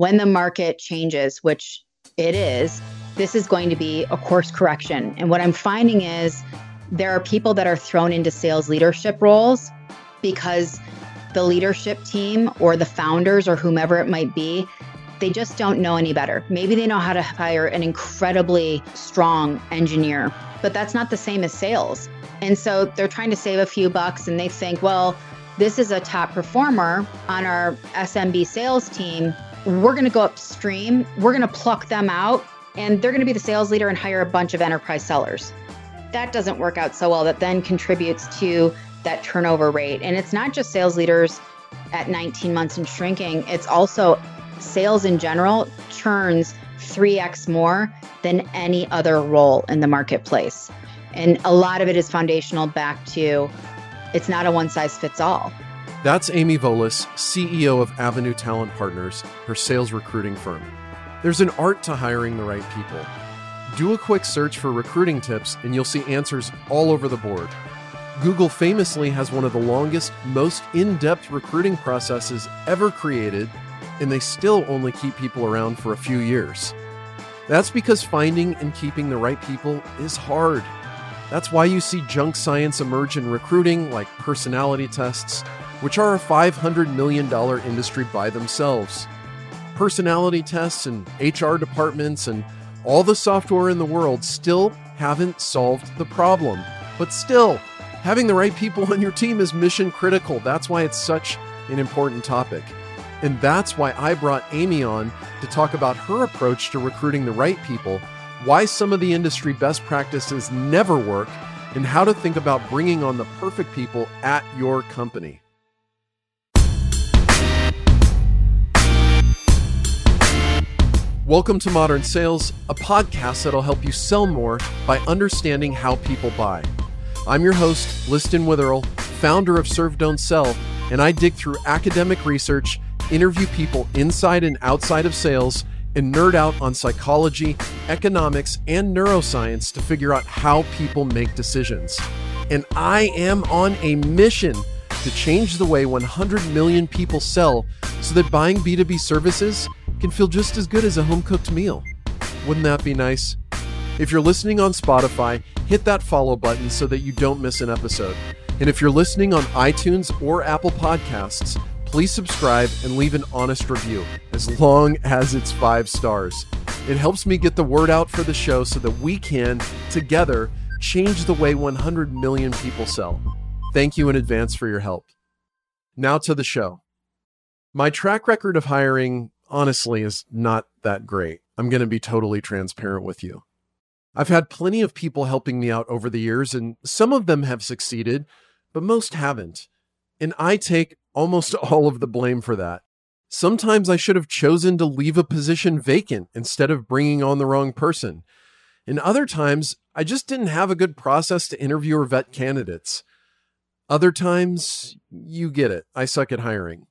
when the market changes, which it is, this is going to be a course correction. And what I'm finding is there are people that are thrown into sales leadership roles because the leadership team or the founders or whomever it might be, they just don't know any better. Maybe they know how to hire an incredibly strong engineer, but that's not the same as sales. And so they're trying to save a few bucks and they think, well, this is a top performer on our SMB sales team. We're going to go upstream, we're going to pluck them out, and they're going to be the sales leader and hire a bunch of enterprise sellers. That doesn't work out so well. That then contributes to that turnover rate. And it's not just sales leaders at 19 months and shrinking, it's also sales in general churns 3x more than any other role in the marketplace. And a lot of it is foundational back to it's not a one size fits all. That's Amy Volas, CEO of Avenue Talent Partners, her sales recruiting firm. There's an art to hiring the right people. Do a quick search for recruiting tips and you'll see answers all over the board. Google famously has one of the longest, most in depth recruiting processes ever created, and they still only keep people around for a few years. That's because finding and keeping the right people is hard. That's why you see junk science emerge in recruiting, like personality tests, which are a $500 million industry by themselves. Personality tests and HR departments and all the software in the world still haven't solved the problem. But still, having the right people on your team is mission critical. That's why it's such an important topic. And that's why I brought Amy on to talk about her approach to recruiting the right people why some of the industry best practices never work, and how to think about bringing on the perfect people at your company. Welcome to Modern Sales, a podcast that'll help you sell more by understanding how people buy. I'm your host, Liston Witherill, founder of Serve Don't Sell, and I dig through academic research, interview people inside and outside of sales, and nerd out on psychology, economics, and neuroscience to figure out how people make decisions. And I am on a mission to change the way 100 million people sell so that buying B2B services can feel just as good as a home cooked meal. Wouldn't that be nice? If you're listening on Spotify, hit that follow button so that you don't miss an episode. And if you're listening on iTunes or Apple Podcasts, please subscribe and leave an honest review, as long as it's five stars. It helps me get the word out for the show so that we can, together, change the way 100 million people sell. Thank you in advance for your help. Now to the show. My track record of hiring, honestly, is not that great. I'm going to be totally transparent with you. I've had plenty of people helping me out over the years, and some of them have succeeded, but most haven't. And I take almost all of the blame for that. Sometimes I should have chosen to leave a position vacant instead of bringing on the wrong person. And other times, I just didn't have a good process to interview or vet candidates. Other times, you get it, I suck at hiring.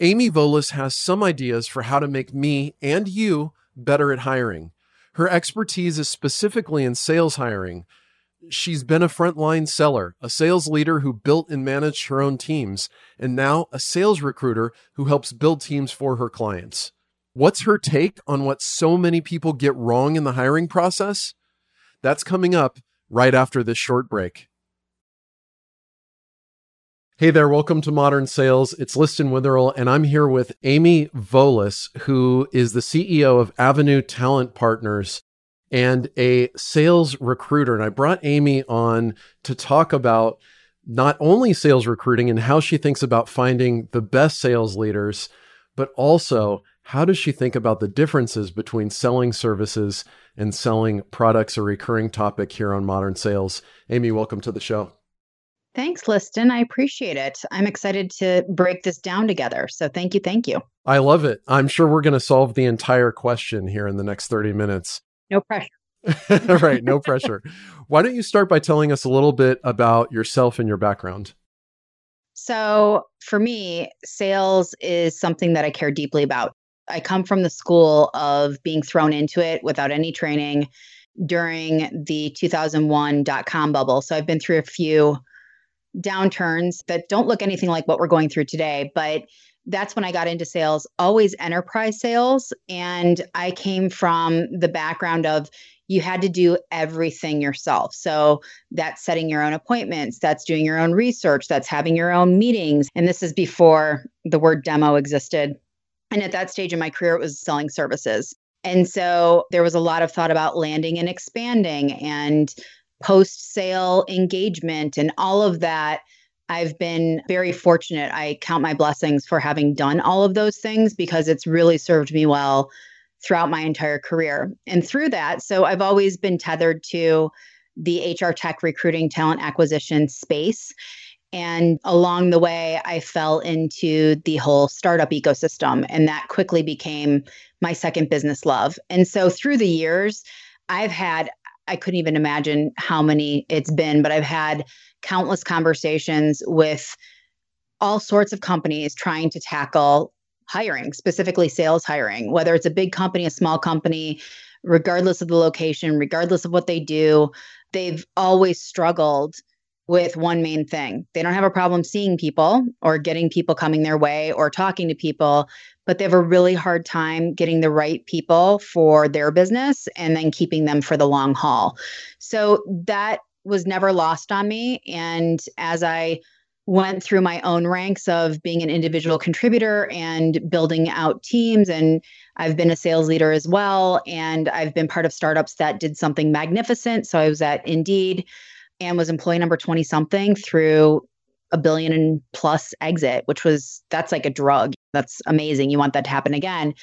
Amy Volas has some ideas for how to make me and you better at hiring. Her expertise is specifically in sales hiring, She's been a frontline seller, a sales leader who built and managed her own teams, and now a sales recruiter who helps build teams for her clients. What's her take on what so many people get wrong in the hiring process? That's coming up right after this short break. Hey there, welcome to Modern Sales. It's Liston Witherill, and I'm here with Amy Volas, who is the CEO of Avenue Talent Partners and a sales recruiter. And I brought Amy on to talk about not only sales recruiting and how she thinks about finding the best sales leaders, but also how does she think about the differences between selling services and selling products, a recurring topic here on Modern Sales. Amy, welcome to the show. Thanks, Liston. I appreciate it. I'm excited to break this down together. So thank you. Thank you. I love it. I'm sure we're going to solve the entire question here in the next 30 minutes. No pressure. right, no pressure. Why don't you start by telling us a little bit about yourself and your background? So, for me, sales is something that I care deeply about. I come from the school of being thrown into it without any training during the 2001 dot com bubble. So, I've been through a few downturns that don't look anything like what we're going through today, but that's when I got into sales, always enterprise sales. And I came from the background of you had to do everything yourself. So that's setting your own appointments, that's doing your own research, that's having your own meetings. And this is before the word demo existed. And at that stage in my career, it was selling services. And so there was a lot of thought about landing and expanding and post sale engagement and all of that I've been very fortunate. I count my blessings for having done all of those things because it's really served me well throughout my entire career. And through that, so I've always been tethered to the HR tech recruiting talent acquisition space. And along the way, I fell into the whole startup ecosystem, and that quickly became my second business love. And so through the years, I've had, I couldn't even imagine how many it's been, but I've had countless conversations with all sorts of companies trying to tackle hiring, specifically sales hiring, whether it's a big company, a small company, regardless of the location, regardless of what they do, they've always struggled with one main thing. They don't have a problem seeing people or getting people coming their way or talking to people, but they have a really hard time getting the right people for their business and then keeping them for the long haul. So that was never lost on me. And as I went through my own ranks of being an individual contributor and building out teams and I've been a sales leader as well and I've been part of startups that did something magnificent so I was at Indeed and was employee number 20 something through a billion and plus exit which was that's like a drug that's amazing. You want that to happen again.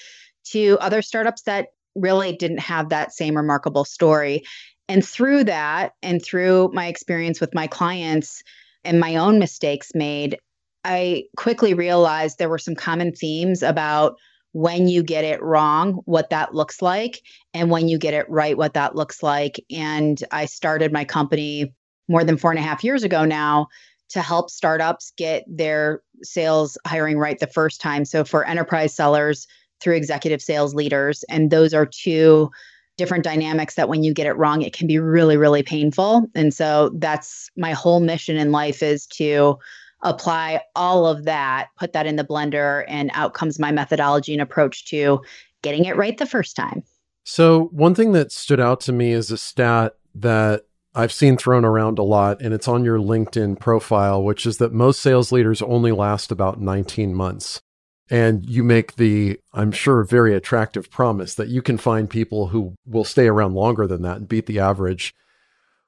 To other startups that really didn't have that same remarkable story. And through that, and through my experience with my clients and my own mistakes made, I quickly realized there were some common themes about when you get it wrong, what that looks like, and when you get it right, what that looks like. And I started my company more than four and a half years ago now to help startups get their sales hiring right the first time. So for enterprise sellers through executive sales leaders. And those are two different dynamics that when you get it wrong it can be really really painful and so that's my whole mission in life is to apply all of that put that in the blender and out comes my methodology and approach to getting it right the first time so one thing that stood out to me is a stat that I've seen thrown around a lot, and it's on your LinkedIn profile, which is that most sales leaders only last about 19 months. And you make the i'm sure very attractive promise that you can find people who will stay around longer than that and beat the average.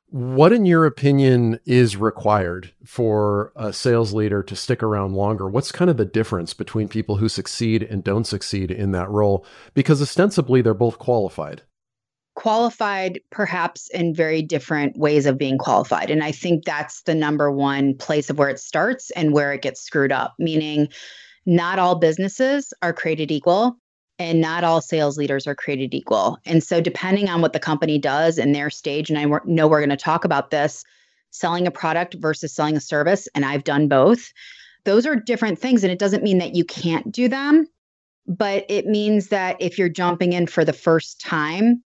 What in your opinion is required for a sales leader to stick around longer? What's kind of the difference between people who succeed and don't succeed in that role? Because ostensibly they're both qualified qualified perhaps in very different ways of being qualified and i think that's the number one place of where it starts and where it gets screwed up meaning not all businesses are created equal and not all sales leaders are created equal. And so, depending on what the company does in their stage, and I know we're going to talk about this selling a product versus selling a service, and I've done both, those are different things. And it doesn't mean that you can't do them, but it means that if you're jumping in for the first time,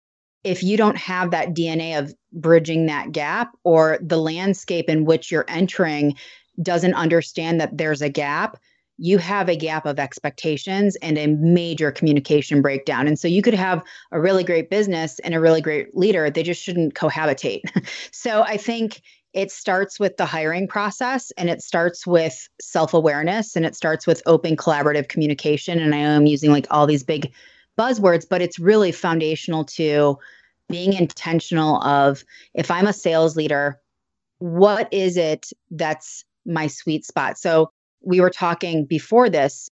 if you don't have that DNA of bridging that gap or the landscape in which you're entering doesn't understand that there's a gap, you have a gap of expectations and a major communication breakdown. And so you could have a really great business and a really great leader, they just shouldn't cohabitate. so I think it starts with the hiring process and it starts with self awareness and it starts with open collaborative communication. And I am using like all these big buzzwords, but it's really foundational to being intentional of if I'm a sales leader, what is it that's my sweet spot? So we were talking before this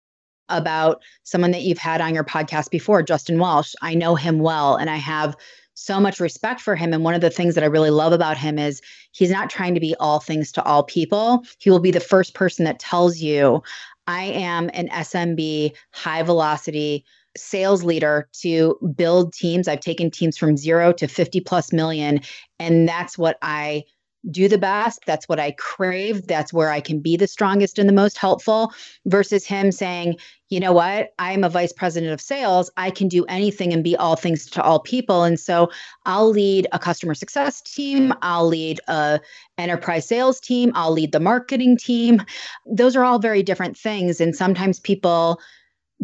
about someone that you've had on your podcast before, Justin Welsh. I know him well and I have so much respect for him. And one of the things that I really love about him is he's not trying to be all things to all people. He will be the first person that tells you, I am an SMB, high velocity sales leader to build teams. I've taken teams from zero to 50 plus million. And that's what I do the best. That's what I crave. That's where I can be the strongest and the most helpful versus him saying, you know what? I'm a vice president of sales. I can do anything and be all things to all people. And so I'll lead a customer success team. I'll lead a enterprise sales team. I'll lead the marketing team. Those are all very different things. And sometimes people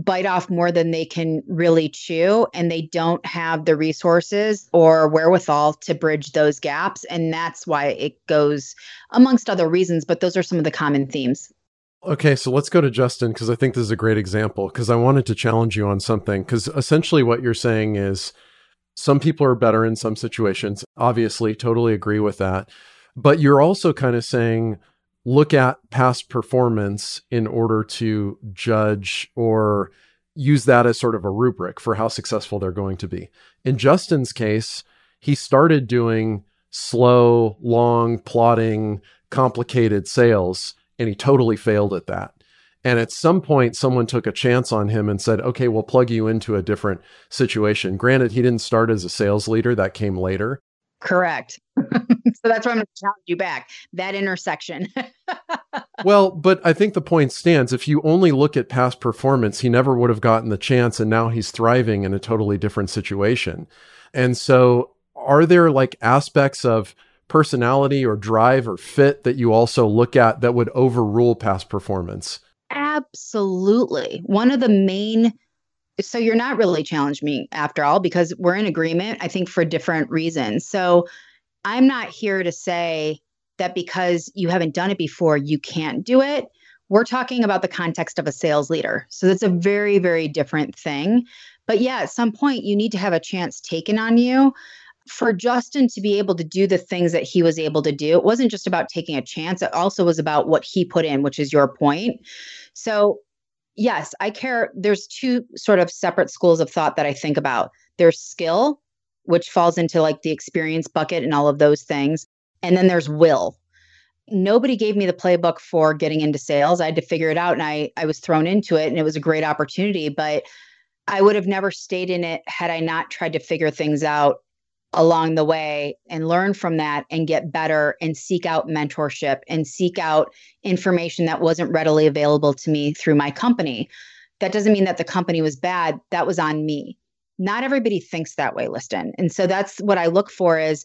bite off more than they can really chew and they don't have the resources or wherewithal to bridge those gaps and that's why it goes amongst other reasons but those are some of the common themes. Okay so let's go to justin because i think this is a great example because i wanted to challenge you on something because essentially what you're saying is some people are better in some situations obviously totally agree with that but you're also kind of saying look at past performance in order to judge or use that as sort of a rubric for how successful they're going to be. In Justin's case, he started doing slow, long, plotting, complicated sales, and he totally failed at that. And at some point, someone took a chance on him and said, okay, we'll plug you into a different situation. Granted, he didn't start as a sales leader, that came later. Correct. so that's why I'm going to challenge you back that intersection. well, but I think the point stands. If you only look at past performance, he never would have gotten the chance, and now he's thriving in a totally different situation. And so, are there like aspects of personality or drive or fit that you also look at that would overrule past performance? Absolutely. One of the main so you're not really challenging me after all because we're in agreement, I think, for different reasons. So I'm not here to say that because you haven't done it before, you can't do it. We're talking about the context of a sales leader. So that's a very, very different thing. But yeah, at some point, you need to have a chance taken on you. For Justin to be able to do the things that he was able to do, it wasn't just about taking a chance, it also was about what he put in, which is your point. So yes, I care. There's two sort of separate schools of thought that I think about. There's skill, which falls into like the experience bucket and all of those things. And then there's will. Nobody gave me the playbook for getting into sales. I had to figure it out and I I was thrown into it and it was a great opportunity, but I would have never stayed in it had I not tried to figure things out along the way and learn from that and get better and seek out mentorship and seek out information that wasn't readily available to me through my company. That doesn't mean that the company was bad. That was on me. Not everybody thinks that way, Liston. And so that's what I look for is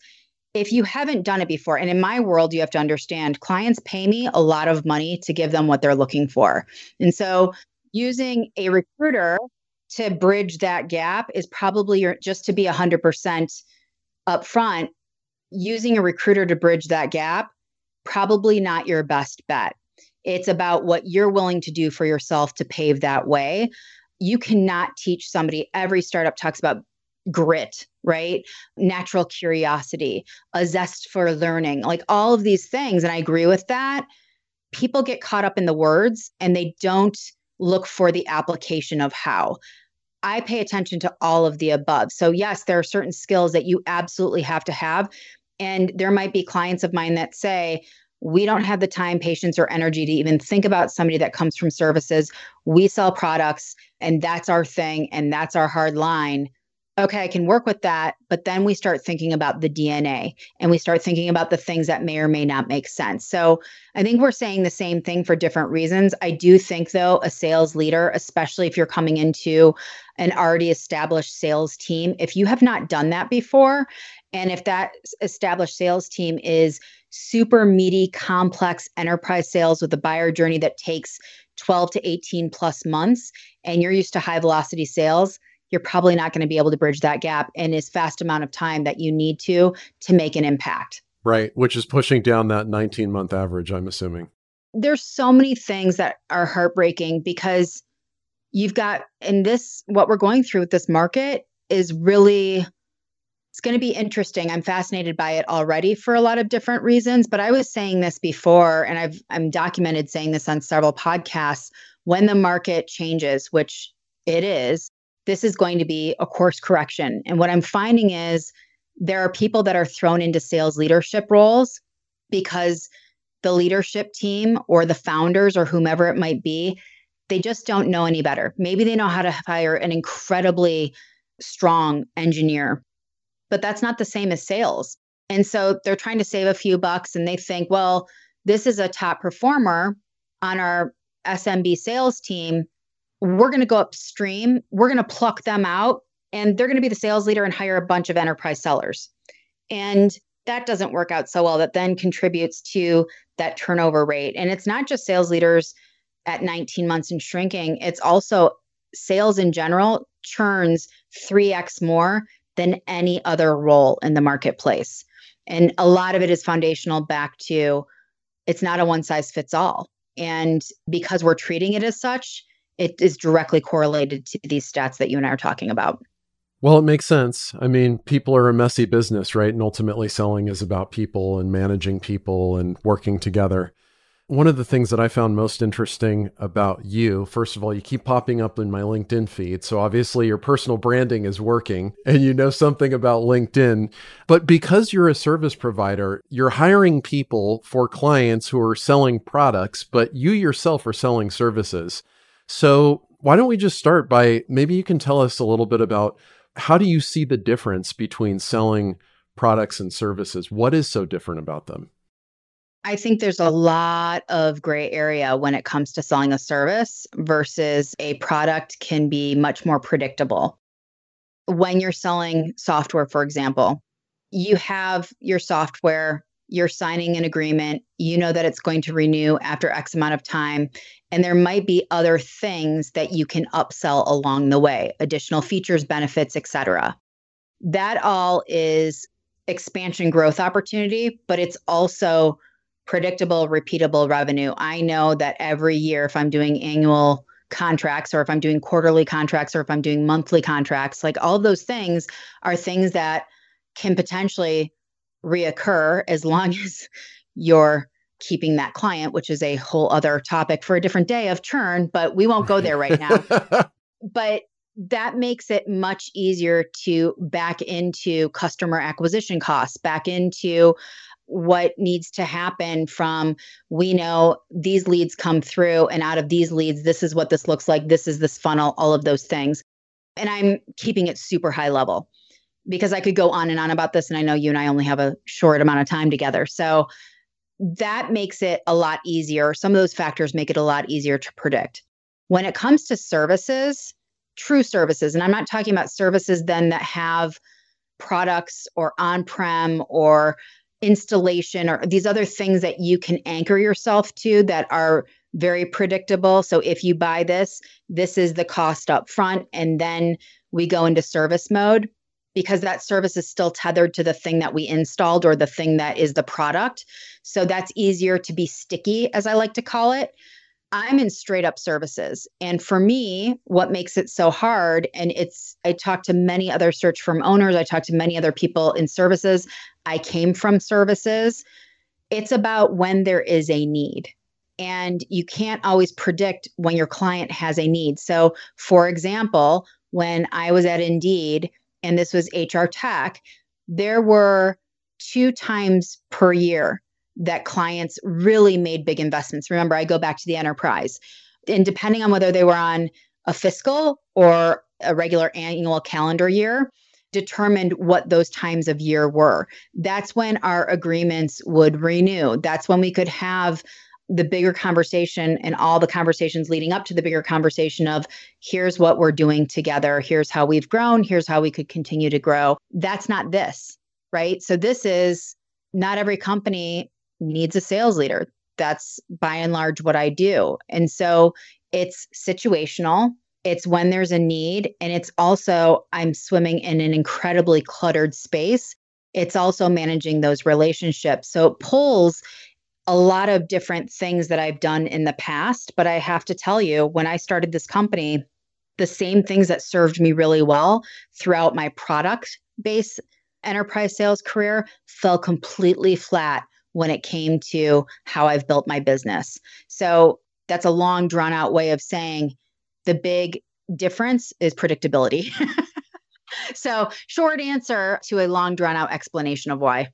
if you haven't done it before, and in my world, you have to understand clients pay me a lot of money to give them what they're looking for. And so using a recruiter to bridge that gap is probably your, just to be 100% up front, using a recruiter to bridge that gap, probably not your best bet. It's about what you're willing to do for yourself to pave that way. You cannot teach somebody, every startup talks about grit, right? Natural curiosity, a zest for learning, like all of these things. And I agree with that. People get caught up in the words and they don't look for the application of how. I pay attention to all of the above. So, yes, there are certain skills that you absolutely have to have. And there might be clients of mine that say, we don't have the time, patience, or energy to even think about somebody that comes from services. We sell products, and that's our thing, and that's our hard line okay, I can work with that. But then we start thinking about the DNA and we start thinking about the things that may or may not make sense. So I think we're saying the same thing for different reasons. I do think, though, a sales leader, especially if you're coming into an already established sales team, if you have not done that before, and if that established sales team is super meaty, complex enterprise sales with a buyer journey that takes 12 to 18 plus months, and you're used to high velocity sales, you're probably not going to be able to bridge that gap in as fast amount of time that you need to to make an impact. Right, which is pushing down that 19 month average, I'm assuming. There's so many things that are heartbreaking because you've got in this what we're going through with this market is really it's going to be interesting. I'm fascinated by it already for a lot of different reasons, but I was saying this before and I've I'm documented saying this on several podcasts when the market changes, which it is, this is going to be a course correction. And what I'm finding is there are people that are thrown into sales leadership roles because the leadership team or the founders or whomever it might be, they just don't know any better. Maybe they know how to hire an incredibly strong engineer, but that's not the same as sales. And so they're trying to save a few bucks and they think, well, this is a top performer on our SMB sales team. We're going to go upstream. We're going to pluck them out and they're going to be the sales leader and hire a bunch of enterprise sellers. And that doesn't work out so well. That then contributes to that turnover rate. And it's not just sales leaders at 19 months and shrinking, it's also sales in general churns 3x more than any other role in the marketplace. And a lot of it is foundational back to it's not a one size fits all. And because we're treating it as such, it is directly correlated to these stats that you and I are talking about. Well, it makes sense. I mean, people are a messy business, right? And ultimately, selling is about people and managing people and working together. One of the things that I found most interesting about you, first of all, you keep popping up in my LinkedIn feed. So obviously your personal branding is working and you know something about LinkedIn. But because you're a service provider, you're hiring people for clients who are selling products, but you yourself are selling services. So why don't we just start by maybe you can tell us a little bit about how do you see the difference between selling products and services? What is so different about them? I think there's a lot of gray area when it comes to selling a service versus a product can be much more predictable. When you're selling software, for example, you have your software, you're signing an agreement, you know that it's going to renew after X amount of time, and there might be other things that you can upsell along the way, additional mm-hmm. features, benefits, etc. That all is expansion growth opportunity, but it's also predictable, repeatable revenue. I know that every year, if I'm doing annual contracts or if I'm doing quarterly contracts or if I'm doing monthly contracts, like all those things are things that can potentially reoccur as long as you're keeping that client, which is a whole other topic for a different day of churn, but we won't go there right now. but that makes it much easier to back into customer acquisition costs, back into what needs to happen from we know these leads come through and out of these leads this is what this looks like this is this funnel all of those things. And i'm keeping it super high level because i could go on and on about this and i know you and i only have a short amount of time together. So that makes it a lot easier. Some of those factors make it a lot easier to predict. When it comes to services true services and i'm not talking about services then that have products or on-prem or installation or these other things that you can anchor yourself to that are very predictable. So if you buy this, this is the cost up front and then we go into service mode because that service is still tethered to the thing that we installed or the thing that is the product. So that's easier to be sticky as I like to call it. I'm in straight up services. And for me, what makes it so hard, and it's, I talk to many other search firm owners, I talk to many other people in services. I came from services. It's about when there is a need. And you can't always predict when your client has a need. So, for example, when I was at Indeed and this was HR tech, there were two times per year that clients really made big investments. Remember, I go back to the enterprise. And depending on whether they were on a fiscal or a regular annual calendar year, determined what those times of year were. That's when our agreements would renew. That's when we could have the bigger conversation and all the conversations leading up to the bigger conversation of here's what we're doing together, here's how we've grown, here's how we could continue to grow. That's not this, right? So this is not every company needs a sales leader. That's by and large what I do. And so it's situational it's when there's a need and it's also i'm swimming in an incredibly cluttered space it's also managing those relationships so it pulls a lot of different things that i've done in the past but i have to tell you when i started this company the same things that served me really well throughout my product based enterprise sales career fell completely flat when it came to how I've built my business. So that's a long drawn out way of saying the big difference is predictability. so, short answer to a long drawn out explanation of why.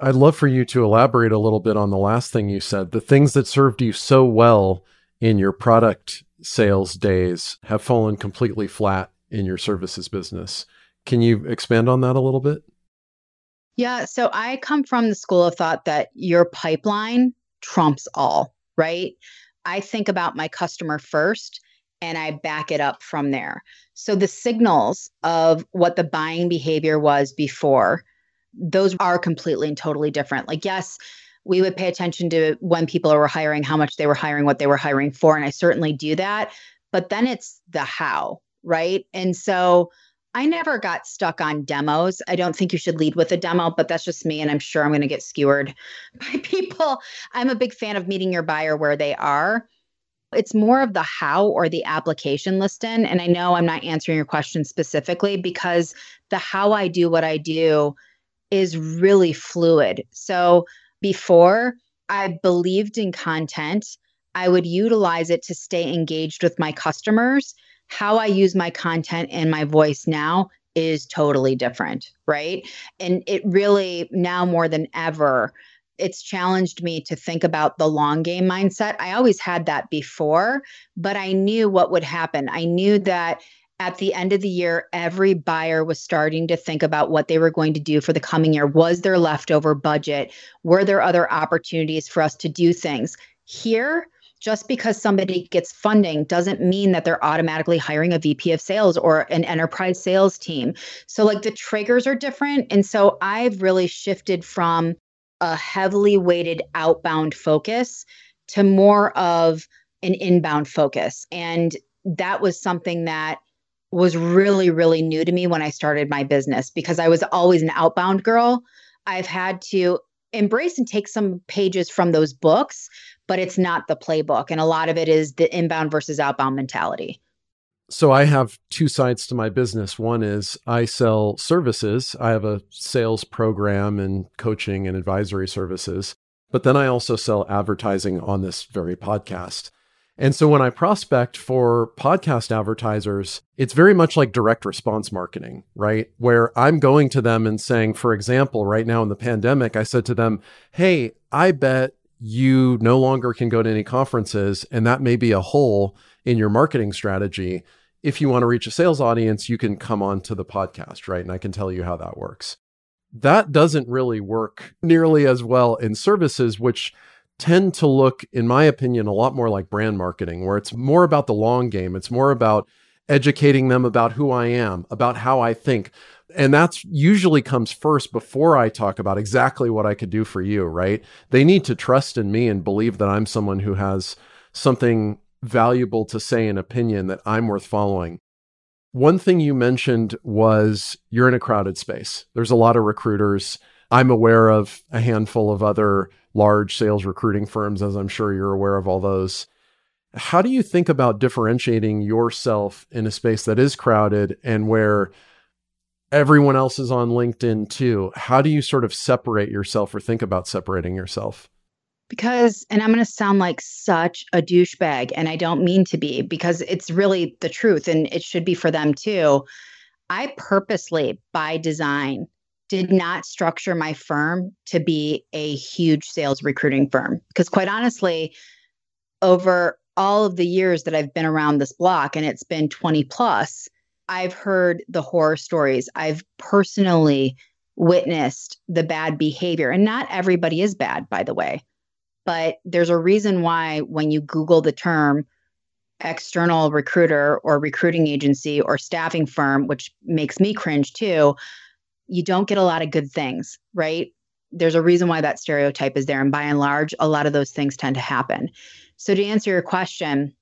I'd love for you to elaborate a little bit on the last thing you said. The things that served you so well in your product sales days have fallen completely flat in your services business. Can you expand on that a little bit? Yeah. So I come from the school of thought that your pipeline trumps all, right? I think about my customer first and I back it up from there. So the signals of what the buying behavior was before, those are completely and totally different. Like, yes, we would pay attention to when people were hiring, how much they were hiring, what they were hiring for. And I certainly do that. But then it's the how, right? And so I never got stuck on demos. I don't think you should lead with a demo, but that's just me. And I'm sure I'm going to get skewered by people. I'm a big fan of meeting your buyer where they are. It's more of the how or the application Liston. And I know I'm not answering your question specifically because the how I do what I do is really fluid. So before I believed in content, I would utilize it to stay engaged with my customers. How I use my content and my voice now is totally different, right? And it really, now more than ever, it's challenged me to think about the long game mindset. I always had that before, but I knew what would happen. I knew that at the end of the year, every buyer was starting to think about what they were going to do for the coming year. Was there leftover budget? Were there other opportunities for us to do things? Here, just because somebody gets funding doesn't mean that they're automatically hiring a VP of sales or an enterprise sales team. So, like, the triggers are different. And so, I've really shifted from a heavily weighted outbound focus to more of an inbound focus. And that was something that was really, really new to me when I started my business because I was always an outbound girl. I've had to embrace and take some pages from those books, but it's not the playbook. And a lot of it is the inbound versus outbound mentality. So I have two sides to my business. One is I sell services. I have a sales program and coaching and advisory services. But then I also sell advertising on this very podcast. And so when I prospect for podcast advertisers, it's very much like direct response marketing, right? Where I'm going to them and saying, for example, right now in the pandemic, I said to them, Hey, I bet you no longer can go to any conferences, and that may be a hole in your marketing strategy. If you want to reach a sales audience, you can come on to the podcast, right? And I can tell you how that works. That doesn't really work nearly as well in services, which tend to look, in my opinion, a lot more like brand marketing, where it's more about the long game. It's more about educating them about who I am, about how I think. And that's usually comes first before I talk about exactly what I could do for you, right? They need to trust in me and believe that I'm someone who has something valuable to say and opinion that I'm worth following. One thing you mentioned was you're in a crowded space. There's a lot of recruiters. I'm aware of a handful of other large sales recruiting firms, as I'm sure you're aware of all those. How do you think about differentiating yourself in a space that is crowded and where everyone else is on LinkedIn too? How do you sort of separate yourself or think about separating yourself? Because, and I'm going to sound like such a douchebag, and I don't mean to be, because it's really the truth and it should be for them too. I purposely, by design, did not structure my firm to be a huge sales recruiting firm. Because quite honestly over all of the years that I've been around this block and it's been 20 plus I've heard the horror stories. I've personally witnessed the bad behavior and not everybody is bad by the way but there's a reason why when you google the term external recruiter or recruiting agency or staffing firm which makes me cringe too you don't get a lot of good things, right? There's a reason why that stereotype is there. And by and large, a lot of those things tend to happen. So, to answer your question,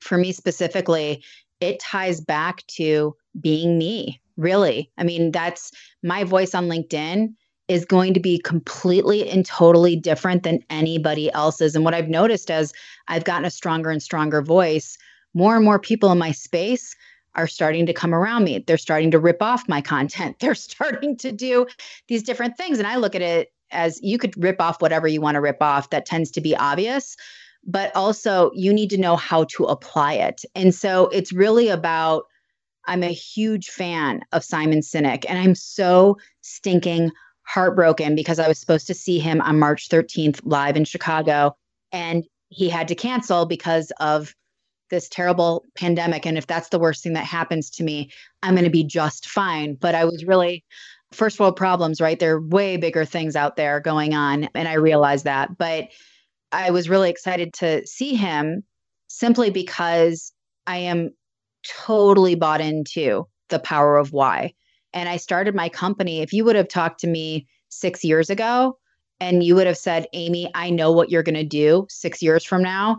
for me specifically, it ties back to being me, really. I mean, that's my voice on LinkedIn is going to be completely and totally different than anybody else's. And what I've noticed as I've gotten a stronger and stronger voice, more and more people in my space are starting to come around me. They're starting to rip off my content. They're starting to do these different things. And I look at it as you could rip off whatever you want to rip off. That tends to be obvious. But also, you need to know how to apply it. And so it's really about I'm a huge fan of Simon Sinek, and I'm so stinking heartbroken because I was supposed to see him on March 13th live in Chicago, and he had to cancel because of this terrible pandemic and if that's the worst thing that happens to me i'm going to be just fine but i was really first world problems, right? There are way bigger things out there going on. And I realize that. But I was really excited to see him simply because I am totally bought into the power of why. And I started my company. If you would have talked to me six years ago and you would have said, Amy, I know what you're going to do six years from now,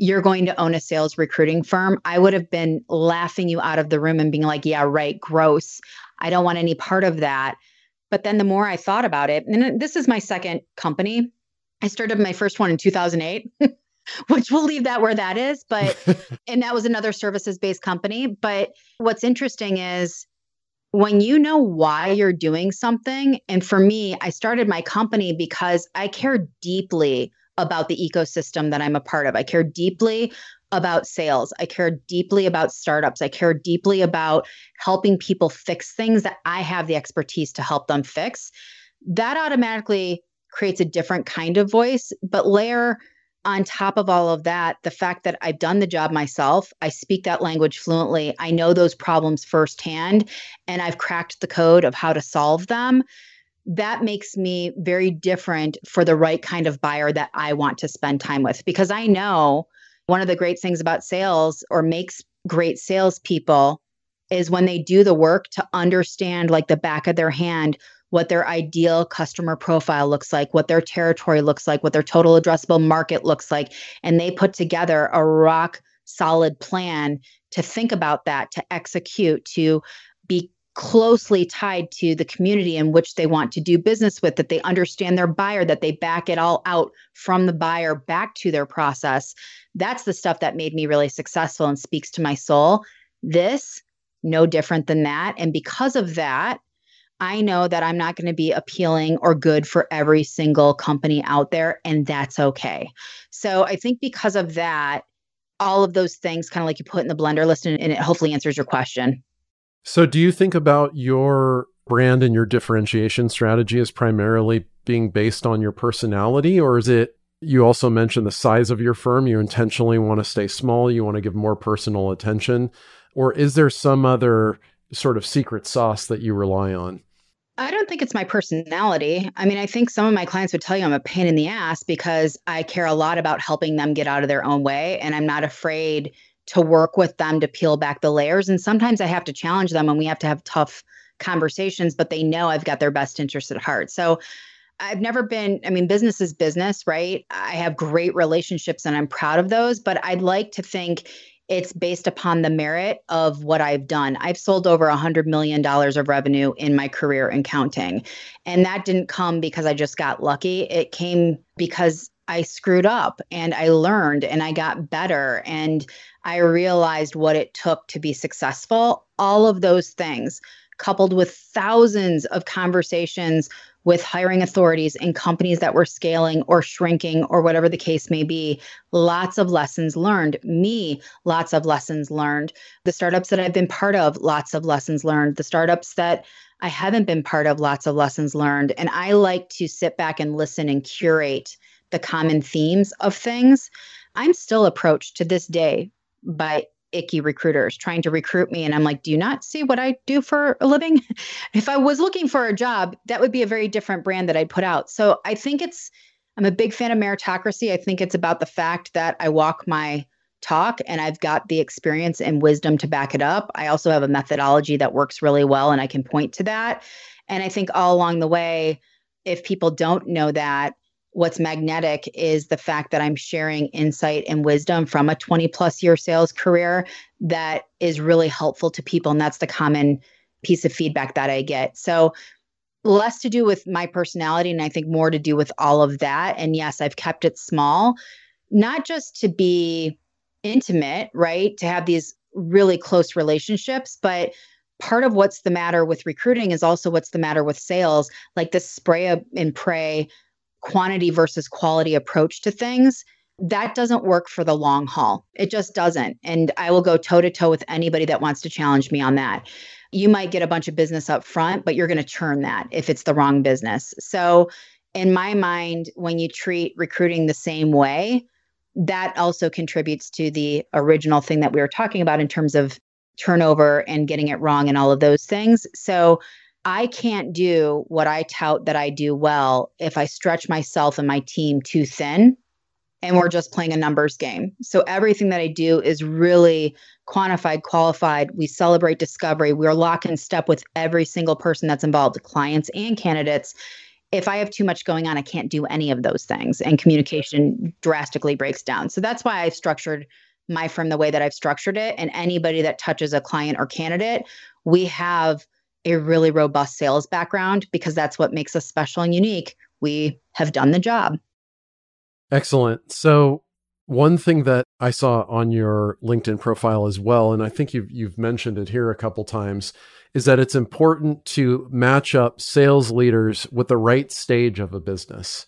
you're going to own a sales recruiting firm, I would have been laughing you out of the room and being like, yeah, right, gross. I don't want any part of that. But then the more I thought about it, and this is my second company, I started my first one in 2008. which we'll leave that where that is. But, and that was another services based company. But what's interesting is when you know why you're doing something, and for me, I started my company because I care deeply about the ecosystem that I'm a part of. I care deeply about sales. I care deeply about startups. I care deeply about helping people fix things that I have the expertise to help them fix. That automatically creates a different kind of voice, but layer on top of all of that, the fact that I've done the job myself, I speak that language fluently, I know those problems firsthand, and I've cracked the code of how to solve them. That makes me very different for the right kind of buyer that I want to spend time with because I know one of the great things about sales or makes great salespeople is when they do the work to understand like the back of their hand what their ideal customer profile looks like, what their territory looks like, what their total addressable market looks like. And they put together a rock solid plan to think about that, to execute, to be closely tied to the community in which they want to do business with, that they understand their buyer, that they back it all out from the buyer back to their process. That's the stuff that made me really successful and speaks to my soul. This, no different than that. And because of that, I know that I'm not going to be appealing or good for every single company out there, and that's okay. So I think because of that, all of those things kind of like you put in the blender Liston and, and it hopefully answers your question. So do you think about your brand and your differentiation strategy as primarily being based on your personality, or is it you also mentioned the size of your firm. You intentionally want to stay small. You want to give more personal attention. Or is there some other sort of secret sauce that you rely on? I don't think it's my personality. I mean, I think some of my clients would tell you I'm a pain in the ass because I care a lot about helping them get out of their own way. And I'm not afraid to work with them to peel back the layers. And sometimes I have to challenge them and we have to have tough conversations, but they know I've got their best interest at heart. So I've never been, I mean, business is business, right? I have great relationships and I'm proud of those, but I'd like to think it's based upon the merit of what I've done. I've sold over a $100 million of revenue in my career in counting. And that didn't come because I just got lucky. It came because I screwed up and I learned and I got better and I realized what it took to be successful. All of those things, coupled with thousands of conversations with hiring authorities in companies that were scaling or shrinking or whatever the case may be. Lots of lessons learned. Me, lots of lessons learned. The startups that I've been part of, lots of lessons learned. The startups that I haven't been part of, lots of lessons learned. And I like to sit back and listen and curate the common themes of things. I'm still approached to this day by icky recruiters trying to recruit me. And i'm like do you not see what i do for a living? If i was looking for a job that would be a very different brand that i'd put out. So i think it's i'm a big fan of meritocracy. I think it's about the fact that i walk my talk and i've got the experience and wisdom to back it up. I also have a methodology that works really well and i can point to that. And i think all along the way if people don't know that what's magnetic is the fact that I'm sharing insight and wisdom from a 20 plus year sales career that is really helpful to people. And that's the common piece of feedback that I get. So, less to do with my personality, and I think more to do with all of that. And yes, I've kept it small, not just to be intimate, right? To have these really close relationships, but part of what's the matter with recruiting is also what's the matter with sales, like this spray and pray quantity versus quality approach to things, that doesn't work for the long haul. It just doesn't. And I will go toe to toe with anybody that wants to challenge me on that. You might get a bunch of business up front, but you're going to churn that if it's the wrong business. So, in my mind, when you treat recruiting the same way, that also contributes to the original thing that we were talking about in terms of turnover and getting it wrong and all of those things. So, I can't do what I tout that I do well if I stretch myself and my team too thin and we're just playing a numbers game. So everything that I do is really quantified, qualified. We celebrate discovery. We're lock in step with every single person that's involved, clients and candidates. If I have too much going on, I can't do any of those things and communication drastically breaks down. So that's why I've structured my firm the way that I've structured it. And anybody that touches a client or candidate, we have a really robust sales background because that's what makes us special and unique. We have done the job. Excellent. So, one thing that I saw on your LinkedIn profile as well, and I think you've you've mentioned it here a couple times, is that it's important to match up sales leaders with the right stage of a business.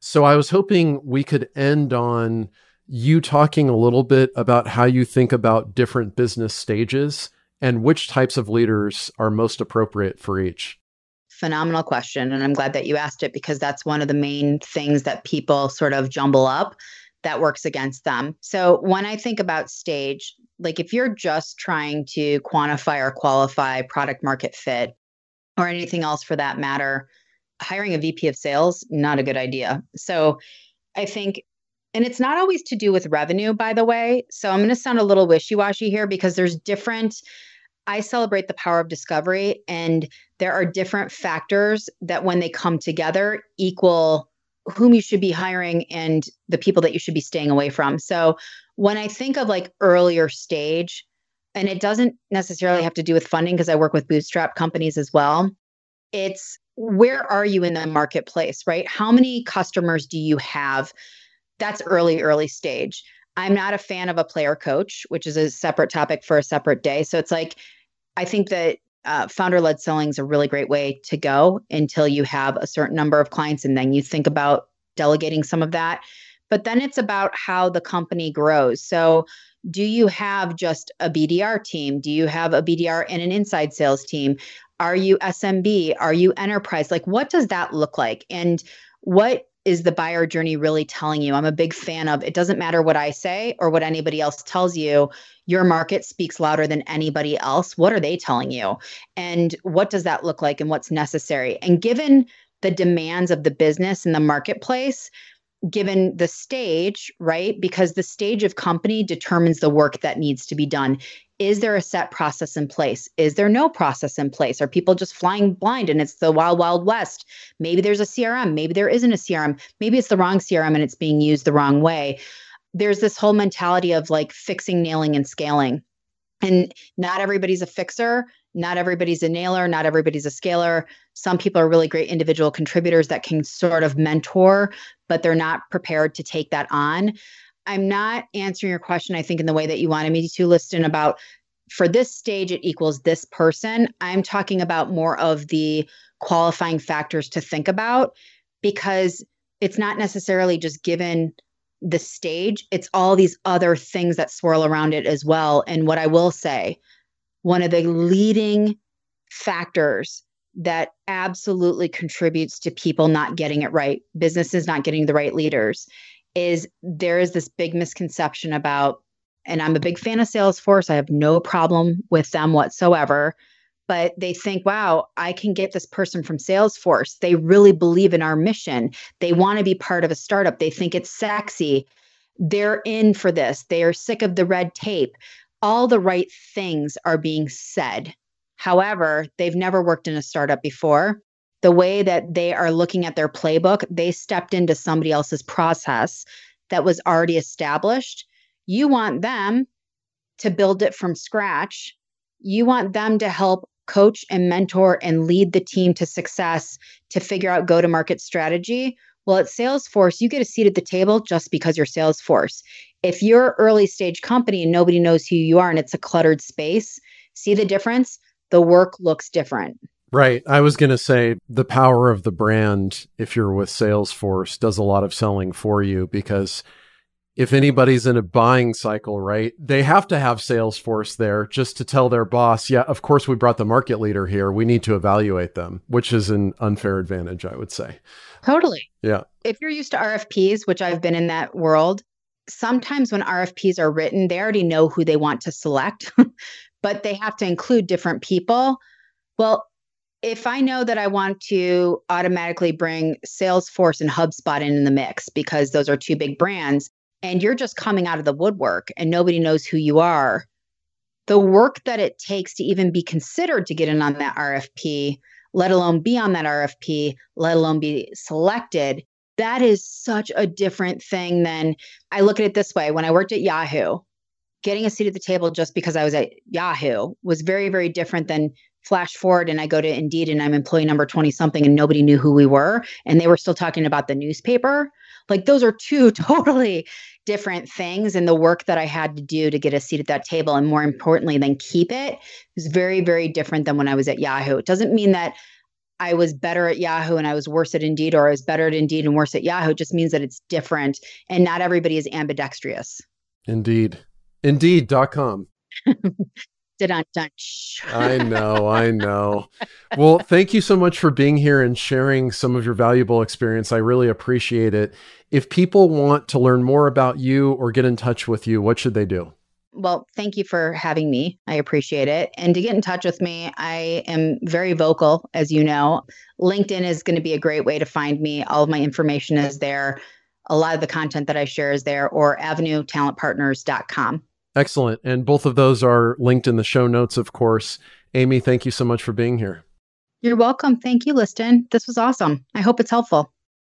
So I was hoping we could end on you talking a little bit about how you think about different business stages and which types of leaders are most appropriate for each? Phenomenal question. And I'm glad that you asked it because that's one of the main things that people sort of jumble up that works against them. So when I think about stage, like if you're just trying to quantify or qualify product market fit or anything else for that matter, hiring a VP of sales, not a good idea. So I think and it's not always to do with revenue, by the way. So I'm going to sound a little wishy washy here because there's different. I celebrate the power of discovery, and there are different factors that, when they come together, equal whom you should be hiring and the people that you should be staying away from. So when I think of like earlier stage, and it doesn't necessarily have to do with funding because I work with bootstrap companies as well. It's where are you in the marketplace, right? How many customers do you have? that's early, early stage. I'm not a fan of a player coach, which is a separate topic for a separate day. So it's like, I think that uh, founder led selling is a really great way to go until you have a certain number of clients and then you think about delegating some of that. But then it's about how the company grows. So, do you have just a BDR team? Do you have a BDR and an inside sales team? Are you SMB? Are you enterprise? Like, what does that look like? And what is the buyer journey really telling you? I'm a big fan of it doesn't matter what I say or what anybody else tells you. Your market speaks louder than anybody else. What are they telling you? And what does that look like and what's necessary? And given the demands of the business and the marketplace, given the stage, right? Because the stage of company determines the work that needs to be done. Is there a set process in place? Is there no process in place? Are people just flying blind and it's the wild, wild west? Maybe there's a CRM. Maybe there isn't a CRM. Maybe it's the wrong CRM and it's being used the wrong way. There's this whole mentality of like fixing, nailing, and scaling. And not everybody's a fixer not everybody's a nailer, not everybody's a scaler. Some people are really great individual contributors that can sort of mentor, but they're not prepared to take that on. I'm not answering your question, I think, in the way that you wanted me to, Liston, about for this stage, it equals this person. I'm talking about more of the qualifying factors to think about because it's not necessarily just given the stage, it's all these other things that swirl around it as well. And what I will say, one of the leading factors that absolutely contributes to people not getting it right, businesses not getting the right leaders, is there is this big misconception about, and I'm a big fan of Salesforce. I have no problem with them whatsoever. But they think, wow, I can get this person from Salesforce. They really believe in our mission. They want to be part of a startup. They think it's sexy. They're in for this. They are sick of the red tape all the right things are being said. However, they've never worked in a startup before. The way that they are looking at their playbook, they stepped into somebody else's process that was already established. You want them to build it from scratch. You want them to help coach and mentor and lead the team to success to figure out go to market strategy. Well, at Salesforce, you get a seat at the table just because you're Salesforce. If you're early stage company and nobody knows who you are and it's a cluttered space, see the difference? The work looks different. Right. I was going to say the power of the brand, if you're with Salesforce, does a lot of selling for you because if anybody's in a buying cycle, right, they have to have Salesforce there just to tell their boss, yeah, of course, we brought the market leader here. We need to evaluate them, which is an unfair advantage, I would say. Totally. Yeah. If you're used to RFPs, which I've been in that world, sometimes when RFPs are written, they already know who they want to select, but they have to include different people. Well, if I know that I want to automatically bring Salesforce and HubSpot in, in the mix because those are two big brands, and you're just coming out of the woodwork and nobody knows who you are, the work that it takes to even be considered to get in on that RFP, let alone be on that RFP, let alone be selected, that is such a different thing than I look at it this way. When I worked at Yahoo, getting a seat at the table just because I was at Yahoo was very, very different than flash forward and I go to Indeed and I'm employee number 20 something and nobody knew who we were and they were still talking about the newspaper. Like those are two totally different things and the work that I had to do to get a seat at that table and more importantly than keep it is very very different than when I was at Yahoo. It doesn't mean that I was better at Yahoo and I was worse at Indeed or I was better at Indeed and worse at Yahoo. It just means that it's different and not everybody is ambidextrous. Indeed. Indeed.com. I know, I know. Well, thank you so much for being here and sharing some of your valuable experience. I really appreciate it. If people want to learn more about you or get in touch with you, what should they do? Well, thank you for having me. I appreciate it. And to get in touch with me, I am very vocal, as you know. LinkedIn is going to be a great way to find me. All of my information is there. A lot of the content that I share is there, or avenuetalentpartners.com. Excellent. And both of those are linked in the show notes, of course. Amy, thank you so much for being here. You're welcome. Thank you, Liston. This was awesome. I hope it's helpful.